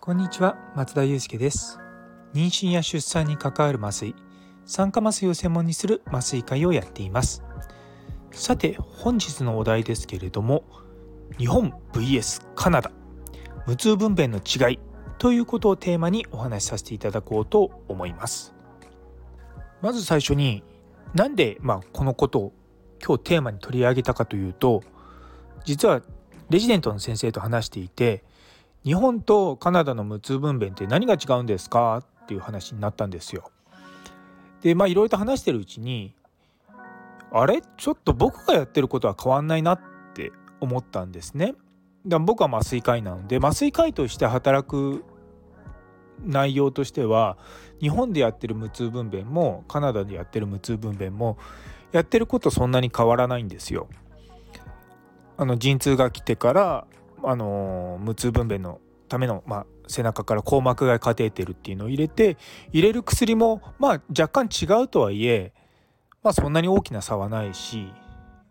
こんにちは松田祐介です。妊娠や出産に関わる麻酔酸化麻酔を専門にする麻酔会をやっています。さて本日のお題ですけれども日本 vs カナダ無痛分娩の違いということをテーマにお話しさせていただこうと思います。まず最初になんでまあこのことを今日テーマに取り上げたかというと実はレジデントの先生と話していて日本とカナダの無痛分娩って何が違うんですかっていう話になったんですよ。でまあいろいろと話してるうちにあれ？ちょっと僕がやってることは変わんないなって思ったんですね。で僕は麻酔科医なので麻酔科医として働く内容としては日本でやってる無痛分娩もカナダでやってる無痛分娩もやってることそんなに変わらないんですよ。あの陣痛が来てからあの無痛分娩のための、まあ、背中から硬膜外カテーテルっていうのを入れて入れる薬も、まあ、若干違うとはいえ、まあ、そんなに大きな差はないし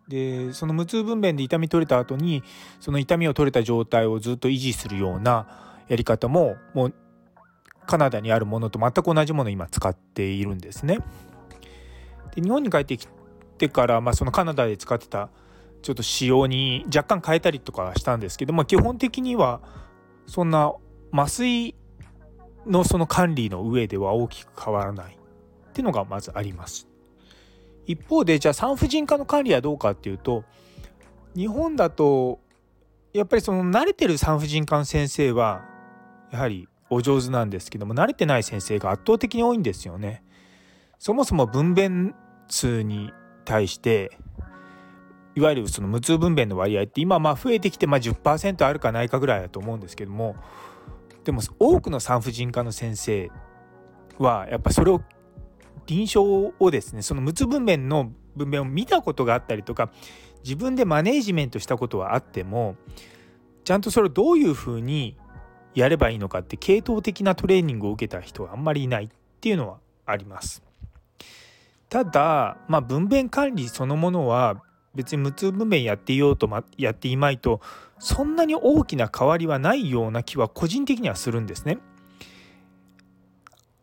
でその無痛分娩で痛み取れた後にその痛みを取れた状態をずっと維持するようなやり方ももうカナダにあるものと全く同じものを今使っているんですね。で日本に帰ってきてから、まあ、そのカナダで使ってたちょっと仕様に若干変えたりとかしたんですけど、まあ、基本的にはそんな麻酔のその管理の上では大きく変わらないっていうのがまずあります。一方でじゃあ産婦人科の管理はどうかっていうと日本だとやっぱりその慣れてる産婦人科の先生はやはりお上手なんですけども慣れてない先生が圧倒的に多いんですよね。そもそも分娩数に対していわゆるその無痛分娩の割合って今まあ増えてきてまあ10%あるかないかぐらいだと思うんですけどもでも多くの産婦人科の先生はやっぱそれを臨床をですねその無痛分娩の分娩を見たことがあったりとか自分でマネージメントしたことはあってもちゃんとそれをどういうふうにやればいいのかって系統的なトレーニングを受けた人はあんまりいないっていうのはあります。ただ、まあ、分娩管理そのものは別に無痛分娩やっていようと、ま、やっていまいとそんなに大きな変わりはないような気は個人的にはするんですね。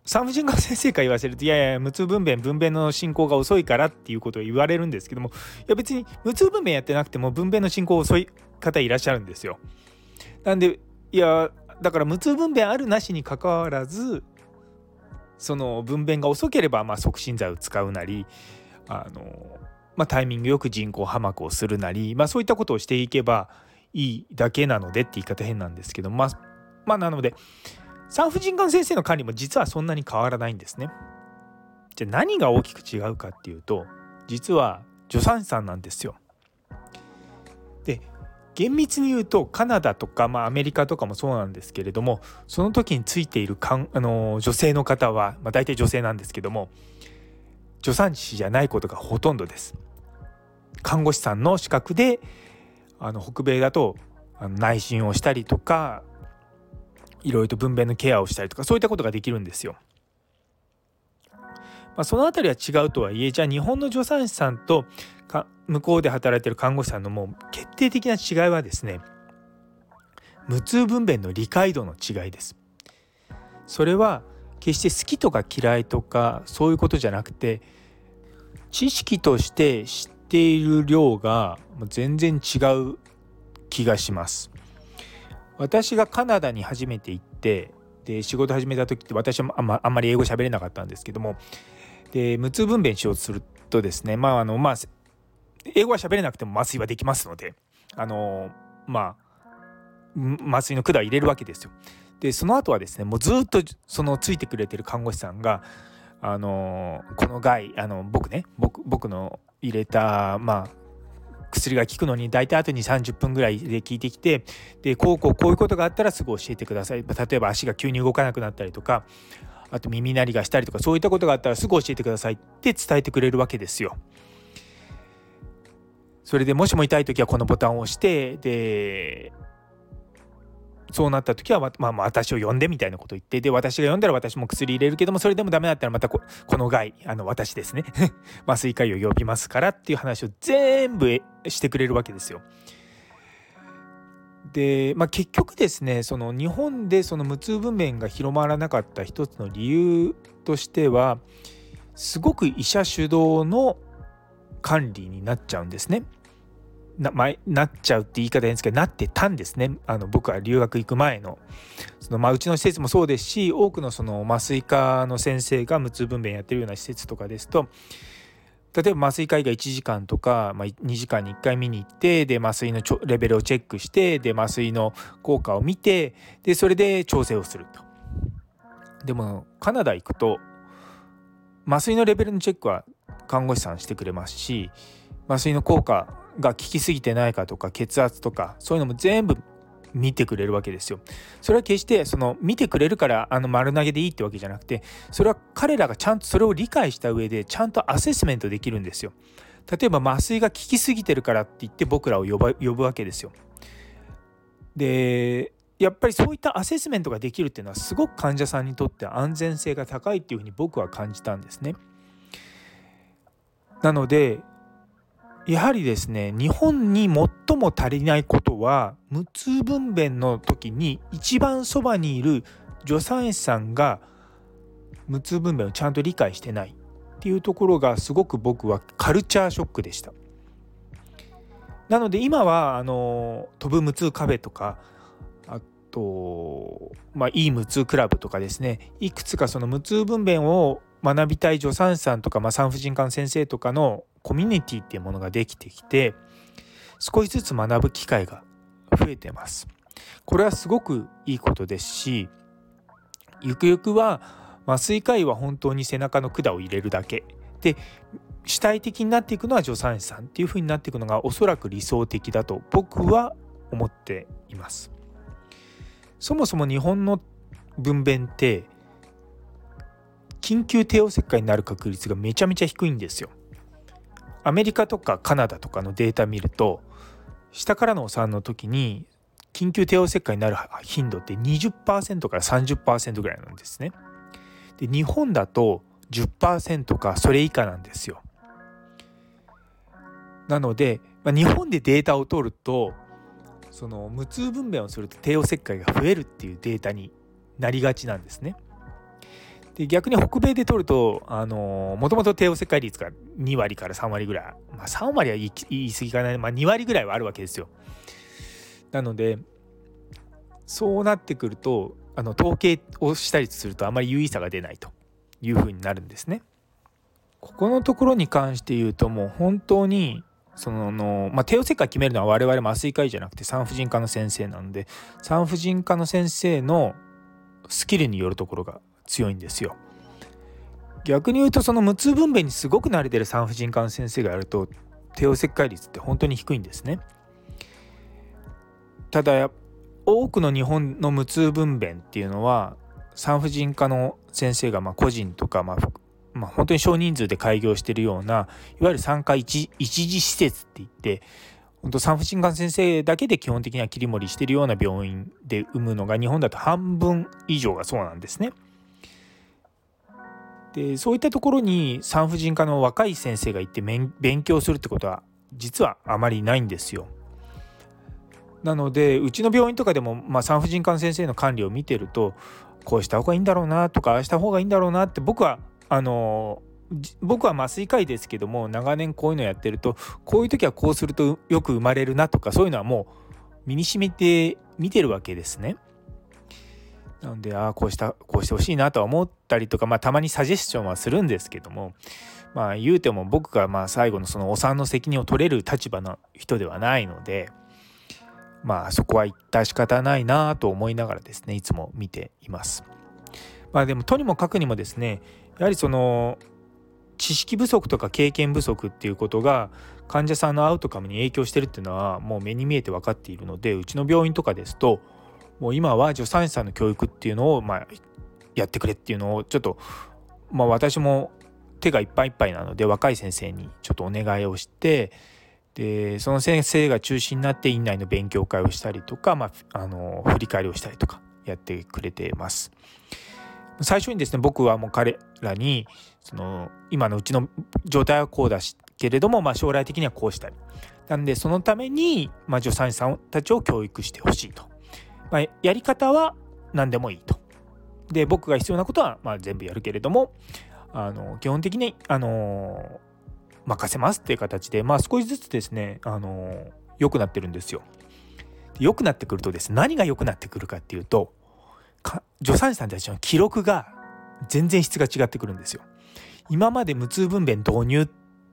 産婦人科先生から言わせるといやいや無痛分娩分娩の進行が遅いからっていうことを言われるんですけどもいや別に無痛分娩やってなくても分娩の進行遅い方いらっしゃるんですよ。なんでいやだから無痛分娩あるなしにかかわらずその分娩が遅ければま促進剤を使うなりあのまあ、タイミングよく人工破膜をするなり、まあ、そういったことをしていけばいいだけなのでって言い方変なんですけど、まあ、まあなので産婦人科の先生の管理も実はそんなに変わらないんですね。じゃあ何が大きく違うかっていうと実は助産師さんなんですよ。厳密に言うとカナダとか、まあ、アメリカとかもそうなんですけれどもその時についているかんあの女性の方は、まあ、大体女性なんですけども助産師じゃないことがほとんどです。看護師さんの資格であの北米だとあの内診をしたりとかいろいろと分娩のケアをしたりとかそういったことができるんですよ。まあ、その辺りは違うとはいえじゃあ日本の助産師さんとか向こうで働いてる看護師さんのもう決定的な違いはですね無痛分娩の理解度の違いです。それは決して好きとか嫌いとかそういうことじゃなくて知識として知っている量が全然違う気がします。私がカナダに初めて行ってで仕事始めた時って私はあんまあんまり英語喋れなかったんですけどもで無痛分娩しようとするとですねまああのまあ英語は喋れなくても麻酔はできますのであのまあ麻酔の管入れるわけですよ。でその後はですねもうずっとそのついてくれてる看護師さんがあのこの害あの僕ね僕僕の入れたまあ薬が効くのに大体あとに30分ぐらいで効いてきてでこうこうこういうことがあったらすぐ教えてください例えば足が急に動かなくなったりとかあと耳鳴りがしたりとかそういったことがあったらすぐ教えてくださいって伝えてくれるわけですよ。それでもしも痛い時はこのボタンを押してでそうなった時は、まあ、まあ、私を呼んでみたいなことを言ってで私が呼んだら私も薬入れるけどもそれでもダメだったらまたこの害あの私ですね 麻酔科医を呼びますからっていう話を全部してくれるわけですよ。で、まあ、結局ですねその日本でその無痛分娩が広まらなかった一つの理由としてはすごく医者主導の管理になっちゃうんですね。な,、まなっちゃうって言い方変ですけどなってたんですねあの僕は留学行く前のその、まあ、うちの施設もそうですし多くのその麻酔科の先生が無痛分娩やってるような施設とかですと例えば麻酔科医が1時間とか、まあ、2時間に1回見に行ってで麻酔のレベルをチェックしてで麻酔の効果を見てでそれで調整をすると。でもカナダ行くと麻酔のレベルのチェックは看護師さんしてくれますし麻酔の効果が効きすぎてないかとか血圧とかそういうのも全部見てくれるわけですよ。それは決してその見てくれるからあの丸投げでいいってわけじゃなくてそれは彼らがちゃんとそれを理解した上でちゃんとアセスメントできるんですよ。例えば麻酔が効きすぎてるからって言って僕らを呼ば呼ぶわけですよ。でやっぱりそういったアセスメントができるっていうのはすごく患者さんにとって安全性が高いっていうふうに僕は感じたんですね。なのでやはりですね日本に最も足りないことは無痛分娩の時に一番そばにいる助産師さんが無痛分娩をちゃんと理解してないっていうところがすごく僕はカルチャーショックでした。なので今はあの飛ぶ無痛壁とかあと、まあ、いい無痛クラブとかですねいくつかその無痛分娩を学びたい助産師さんとか、まあ、産婦人科の先生とかのコミュニティっていうものができてきて少しずつ学ぶ機会が増えてます。これはすごくいいことですしゆくゆくは麻酔科医は本当に背中の管を入れるだけで主体的になっていくのは助産師さんっていう風になっていくのがおそらく理想的だと僕は思っています。そもそも日本の分娩って緊急帝王切開になる確率がめちゃめちゃ低いんですよ。アメリカとかカナダとかのデータ見ると下からのお産の時に緊急帝王切開になる頻度って20%から30%ぐらいなんですね。で日本だと10%かそれ以下なんですよ。なので、まあ、日本でデータを取るとその無痛分娩をすると帝王切開が増えるっていうデータになりがちなんですね。で逆に北米で取るともともと帝王切開率が2割から3割ぐらい、まあ、3割は言い過ぎかな、まあ、2割ぐらいはあるわけですよ。なのでそうなってくるとあの統計をしたりするとあまり有意差が出ないというふうになるんですね。ここのところに関して言うともう本当にその、まあ、帝王切開決めるのは我々麻酔科医じゃなくて産婦人科の先生なので産婦人科の先生のスキルによるところが強いんですよ。逆に言うとその無痛分娩にすごく慣れてる産婦人科の先生がやると帝王切開率って本当に低いんですね。ただ多くの日本の無痛分娩っていうのは産婦人科の先生がま個人とかまあまあ、本当に少人数で開業しているようないわゆる産科一一時施設って言って本当産婦人科の先生だけで基本的には切り盛りしているような病院で産むのが日本だと半分以上がそうなんですね。でそういったところに産婦人科の若い先生が行って勉強するってことは実はあまりないんですよ。なのでうちの病院とかでも、まあ、産婦人科の先生の管理を見てるとこうした方がいいんだろうなとかああした方がいいんだろうなって僕はあの僕は麻酔科医ですけども長年こういうのやってるとこういう時はこうするとよく生まれるなとかそういうのはもう身にしみて見てるわけですね。なのでああこうしたこうしてほしいなとは思ったりとか、まあ、たまにサジェスションはするんですけどもまあ言うても僕がまあ最後のそのお産の責任を取れる立場の人ではないのでまあそこは致し方ないなと思いながらですねいつも見ています。まあでもとにもかくにもですねやはりその知識不足とか経験不足っていうことが患者さんのアウトカムに影響してるっていうのはもう目に見えて分かっているのでうちの病院とかですともう今は助産師さんの教育っていうのをまあやってくれっていうのをちょっとまあ私も手がいっぱいいっぱいなので若い先生にちょっとお願いをしてでその先生が中心になって院内の勉強会をしたりとか、まあ、あの振り返りをしたりとかやってくれてます。最初にですね僕はもう彼らにその今のうちの状態はこうだしけれども、まあ、将来的にはこうしたい。なんでそのために、まあ、助産師さんたちを教育してほしいと。まあ、やり方は何でもいいと。で僕が必要なことはまあ全部やるけれどもあの基本的にあの任せますっていう形で、まあ、少しずつですねあの良くなってるんですよ。良くなってくるとです何が良くなってくるかっていうと助産師さんたちの記録が全然質が違ってくるんですよ。今まで無痛分娩導入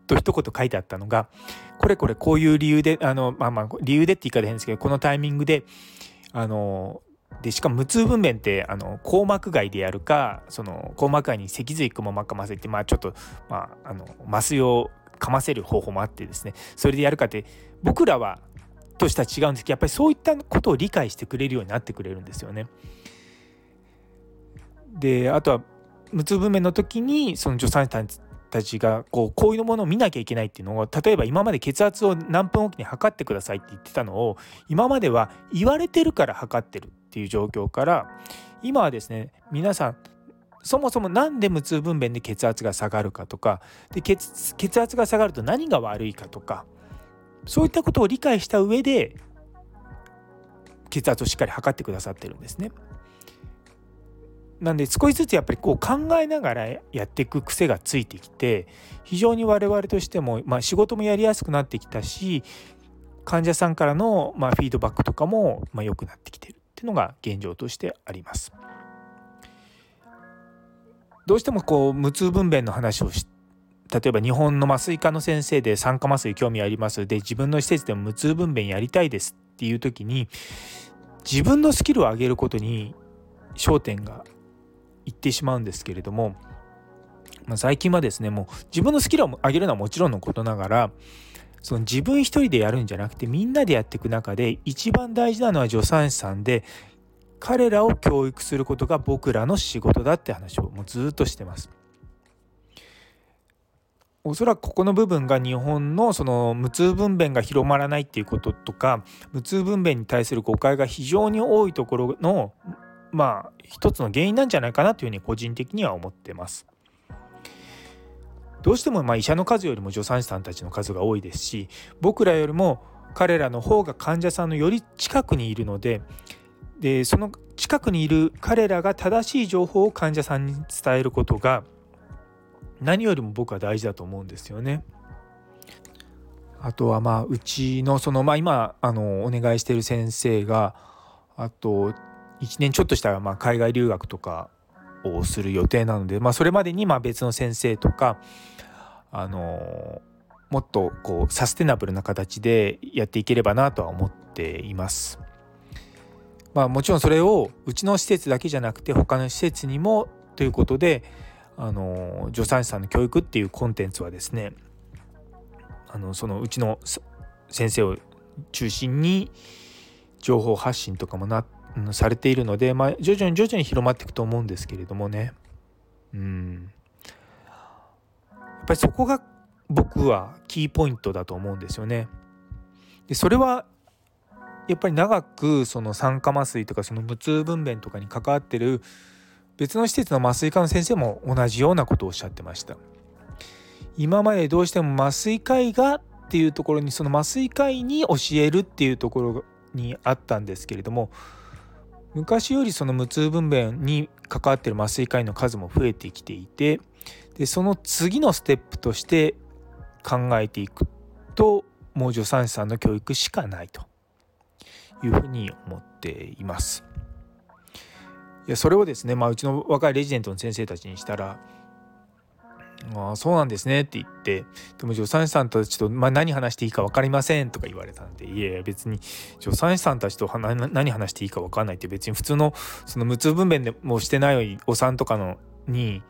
と一言書いてあったのがこれこれこういう理由であのまあまあ理由でって言い方変ですけどこのタイミングであのでしかも無痛分娩ってあの硬膜外でやるかその硬膜外に脊髄くも膜ませてまあちょっとまああの麻酔をかませる方法もあってですねそれでやるかって僕らはとしたら違うんですけどやっぱりそういったことを理解してくれるようになってくれるんですよね。であとは無痛分娩の時にその助産師たちたちがこうこういうものを見なきゃいけないっていうのを例えば今まで血圧を何分おきに測ってくださいって言ってたのを今までは言われてるから測ってるっていう状況から今はですね皆さんそもそも何で無痛分娩で血圧が下がるかとかで血血圧が下がると何が悪いかとかそういったことを理解した上で血圧をしっかり測ってくださってるんですね。なんで少しずつやっぱりこう考えながらやっていく癖がついてきて非常に我々としても、まあ、仕事もやりやすくなってきたし患者さんからのまあフィードバックとかもまあ良くなってきてるっていうのが現状としてあります。どうしてもこう無痛分娩の話をし例えば日本の麻酔科の先生で酸化麻酔興味ありますで自分の施設でも無痛分娩やりたいですっていう時に自分のスキルを上げることに焦点がいってしまうんですけれども、まあ、最近はですねもう自分のスキルを上げるのはもちろんのことながらその自分一人でやるんじゃなくてみんなでやっていく中で一番大事なのは助産師さんで彼らを教育することが僕らの仕事だって話をもうずっとしてます。おそらくここの部分が日本のその無痛分娩が広まらないっていうこととか無痛分娩に対する誤解が非常に多いところのまあ一つの原因なんじゃないかなというふうに個人的には思ってます。どうしてもまあ医者の数よりも助産師さんたちの数が多いですし僕らよりも彼らの方が患者さんのより近くにいるのででその近くにいる彼らが正しい情報を患者さんに伝えることが何よりも僕は大事だと思うんですよね。あとはまあうちのそのまあ今あのお願いしてる先生があと1年ちょっとしたらまあ海外留学とかをする予定なので、まあ、それまでにまあ別の先生とかあのもっとこうサステナブルな形でやっていければなとは思っています。まあ、もちろんそれをうちの施設だけじゃなくて他の施設にもということであの助産師さんの教育っていうコンテンツはですねあのそのうちの先生を中心に情報発信とかもなされているので、まあ、徐々に徐々に広まっていくと思うんですけれどもねうんやっぱりそこが僕はキーポイントだと思うんですよね。でそれはやっぱり長くその酸化麻酔とかその無痛分娩とかに関わってる別の施設の麻酔科の先生も同じようなことをおっしゃってました。今までどうしても麻酔科医がっていうところにその麻酔科医に教えるっていうところにあったんですけれども昔よりその無痛分娩に関わってる麻酔科医の数も増えてきていてでその次のステップとして考えていくともう助産師さんの教育しかないというふうに思っています。いやそれをですね、まあ、うちの若いレジデントの先生たちにしたら「あそうなんですね」って言ってでも助産師さんたちと、まあ、何話していいか分かりませんとか言われたんでいやいや別に助産師さんたちと何話していいか分かんないって別に普通のその無痛分娩でもしてないお産とかのに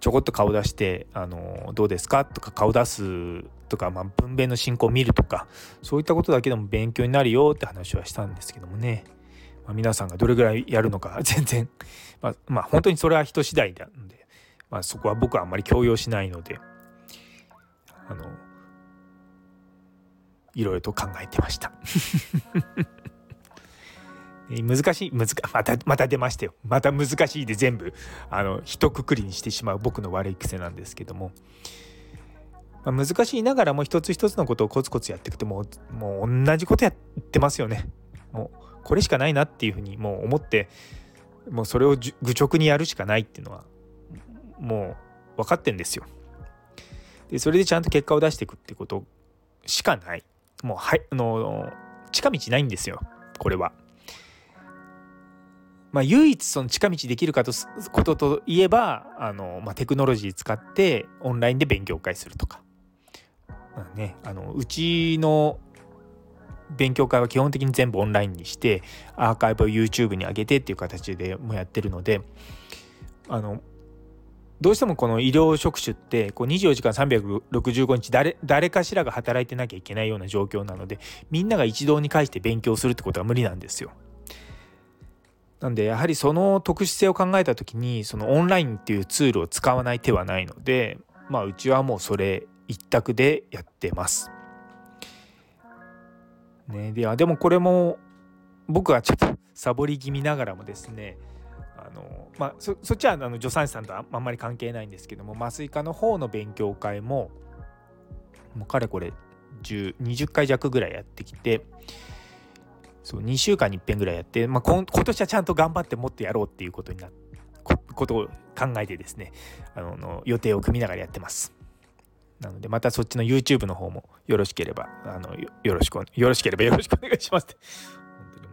ちょこっと顔出して「あのどうですか?」とか顔出すとか、まあ、分娩の進行を見るとかそういったことだけでも勉強になるよって話はしたんですけどもね、まあ、皆さんがどれぐらいやるのか全然、まあ、まあ本当にそれは人次第なんで、まあ、そこは僕はあんまり強要しないのであのいろいろと考えてました。難しい難またまた出ましたよ。また難しいで全部あの一括りにしてしまう僕の悪い癖なんですけども、まあ、難しいながらも一つ一つのことをコツコツやっていくともうもう同じことやってますよね。もうこれしかないなっていうふうにもう思ってもうそれを愚直にやるしかないっていうのはもう分かってんですよ。でそれでちゃんと結果を出していくってことしかない。もうはいあの近道ないんですよ。これは。まあ、唯一その近道できるかとことといえばあの、まあ、テクノロジー使ってオンラインで勉強会するとか、まあね、あのうちの勉強会は基本的に全部オンラインにしてアーカイブを YouTube に上げてっていう形でもやってるのであのどうしてもこの医療職種ってこう24時間365日誰誰かしらが働いてなきゃいけないような状況なのでみんなが一堂に会して勉強するってことは無理なんですよ。なんでやはりその特殊性を考えた時にそのオンラインっていうツールを使わない手はないのでまあうちはもうそれ一択でやってます。ね、ででもこれも僕はちょっとサボり気味ながらもですねの、まあ、そっちはあの助産師さんとあんまり関係ないんですけども麻酔科の方の勉強会ももうかれこれ20回弱ぐらいやってきてそう2週間に1遍ぐらいやって、まあ、今年はちゃんと頑張ってもっとやろうっていうことになことを考えてですねあの予定を組みながらやってます。なのでまたそっちの YouTube の方もよろしければあのよろしくよろしければよろしくお願いしますって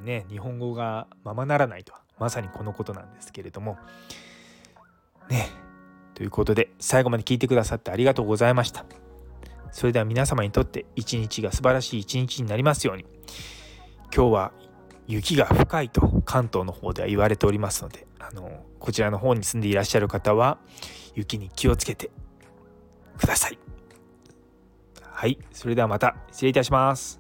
ね日本語がままならないとはまさにこのことなんですけれどもねということで最後まで聞いてくださってありがとうございましたそれでは皆様にとって一日が素晴らしい一日になりますように今日は雪が深いと関東の方では言われておりますのであのこちらの方に住んでいらっしゃる方は雪に気をつけてください。はい、それではまた失礼いたします。